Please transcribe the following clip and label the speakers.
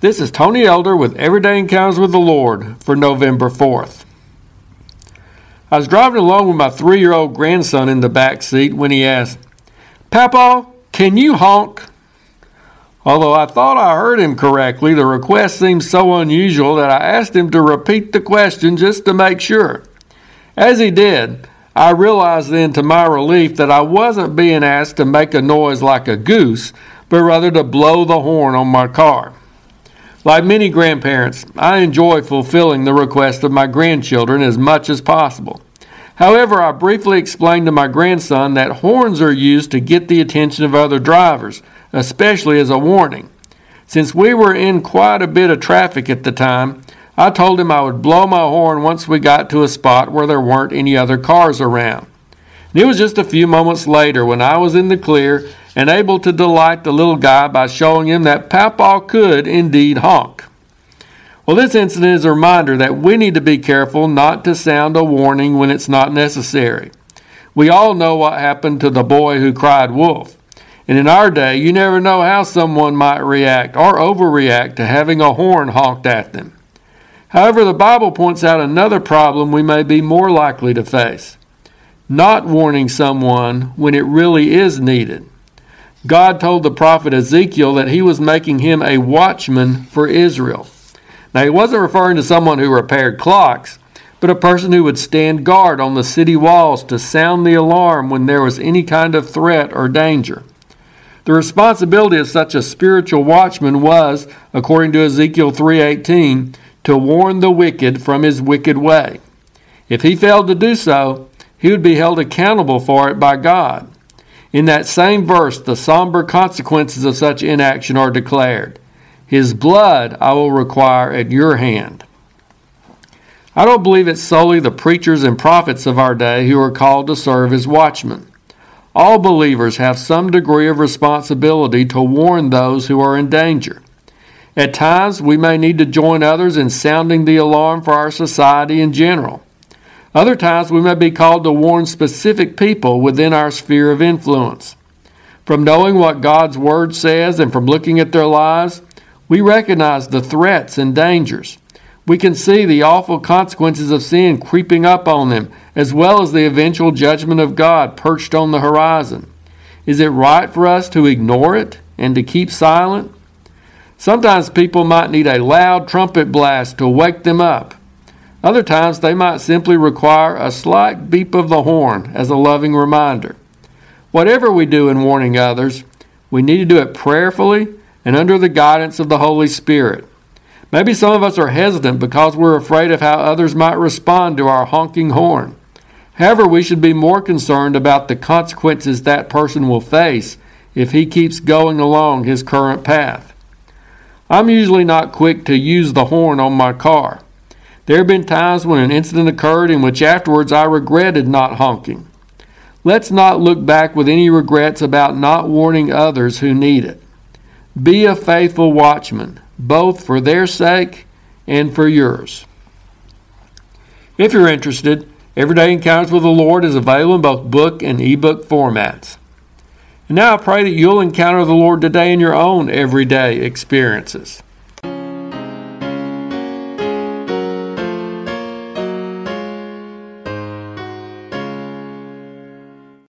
Speaker 1: This is Tony Elder with Everyday Encounters with the Lord for November 4th. I was driving along with my three year old grandson in the back seat when he asked, Papa, can you honk? Although I thought I heard him correctly, the request seemed so unusual that I asked him to repeat the question just to make sure. As he did, I realized then to my relief that I wasn't being asked to make a noise like a goose, but rather to blow the horn on my car. Like many grandparents, I enjoy fulfilling the request of my grandchildren as much as possible. However, I briefly explained to my grandson that horns are used to get the attention of other drivers, especially as a warning. Since we were in quite a bit of traffic at the time, I told him I would blow my horn once we got to a spot where there weren't any other cars around. It was just a few moments later when I was in the clear and able to delight the little guy by showing him that Papaw could indeed honk. Well, this incident is a reminder that we need to be careful not to sound a warning when it's not necessary. We all know what happened to the boy who cried wolf. And in our day, you never know how someone might react or overreact to having a horn honked at them. However, the Bible points out another problem we may be more likely to face not warning someone when it really is needed. God told the prophet Ezekiel that he was making him a watchman for Israel. Now, he wasn't referring to someone who repaired clocks, but a person who would stand guard on the city walls to sound the alarm when there was any kind of threat or danger. The responsibility of such a spiritual watchman was, according to Ezekiel 3:18, to warn the wicked from his wicked way. If he failed to do so, he would be held accountable for it by God. In that same verse, the somber consequences of such inaction are declared. His blood I will require at your hand. I don't believe it's solely the preachers and prophets of our day who are called to serve as watchmen. All believers have some degree of responsibility to warn those who are in danger. At times, we may need to join others in sounding the alarm for our society in general. Other times, we may be called to warn specific people within our sphere of influence. From knowing what God's Word says and from looking at their lives, we recognize the threats and dangers. We can see the awful consequences of sin creeping up on them, as well as the eventual judgment of God perched on the horizon. Is it right for us to ignore it and to keep silent? Sometimes people might need a loud trumpet blast to wake them up. Other times they might simply require a slight beep of the horn as a loving reminder. Whatever we do in warning others, we need to do it prayerfully and under the guidance of the Holy Spirit. Maybe some of us are hesitant because we're afraid of how others might respond to our honking horn. However, we should be more concerned about the consequences that person will face if he keeps going along his current path. I'm usually not quick to use the horn on my car. There have been times when an incident occurred in which afterwards I regretted not honking. Let's not look back with any regrets about not warning others who need it. Be a faithful watchman, both for their sake and for yours. If you're interested, Everyday Encounters with the Lord is available in both book and ebook formats. And now I pray that you'll encounter the Lord today in your own everyday experiences.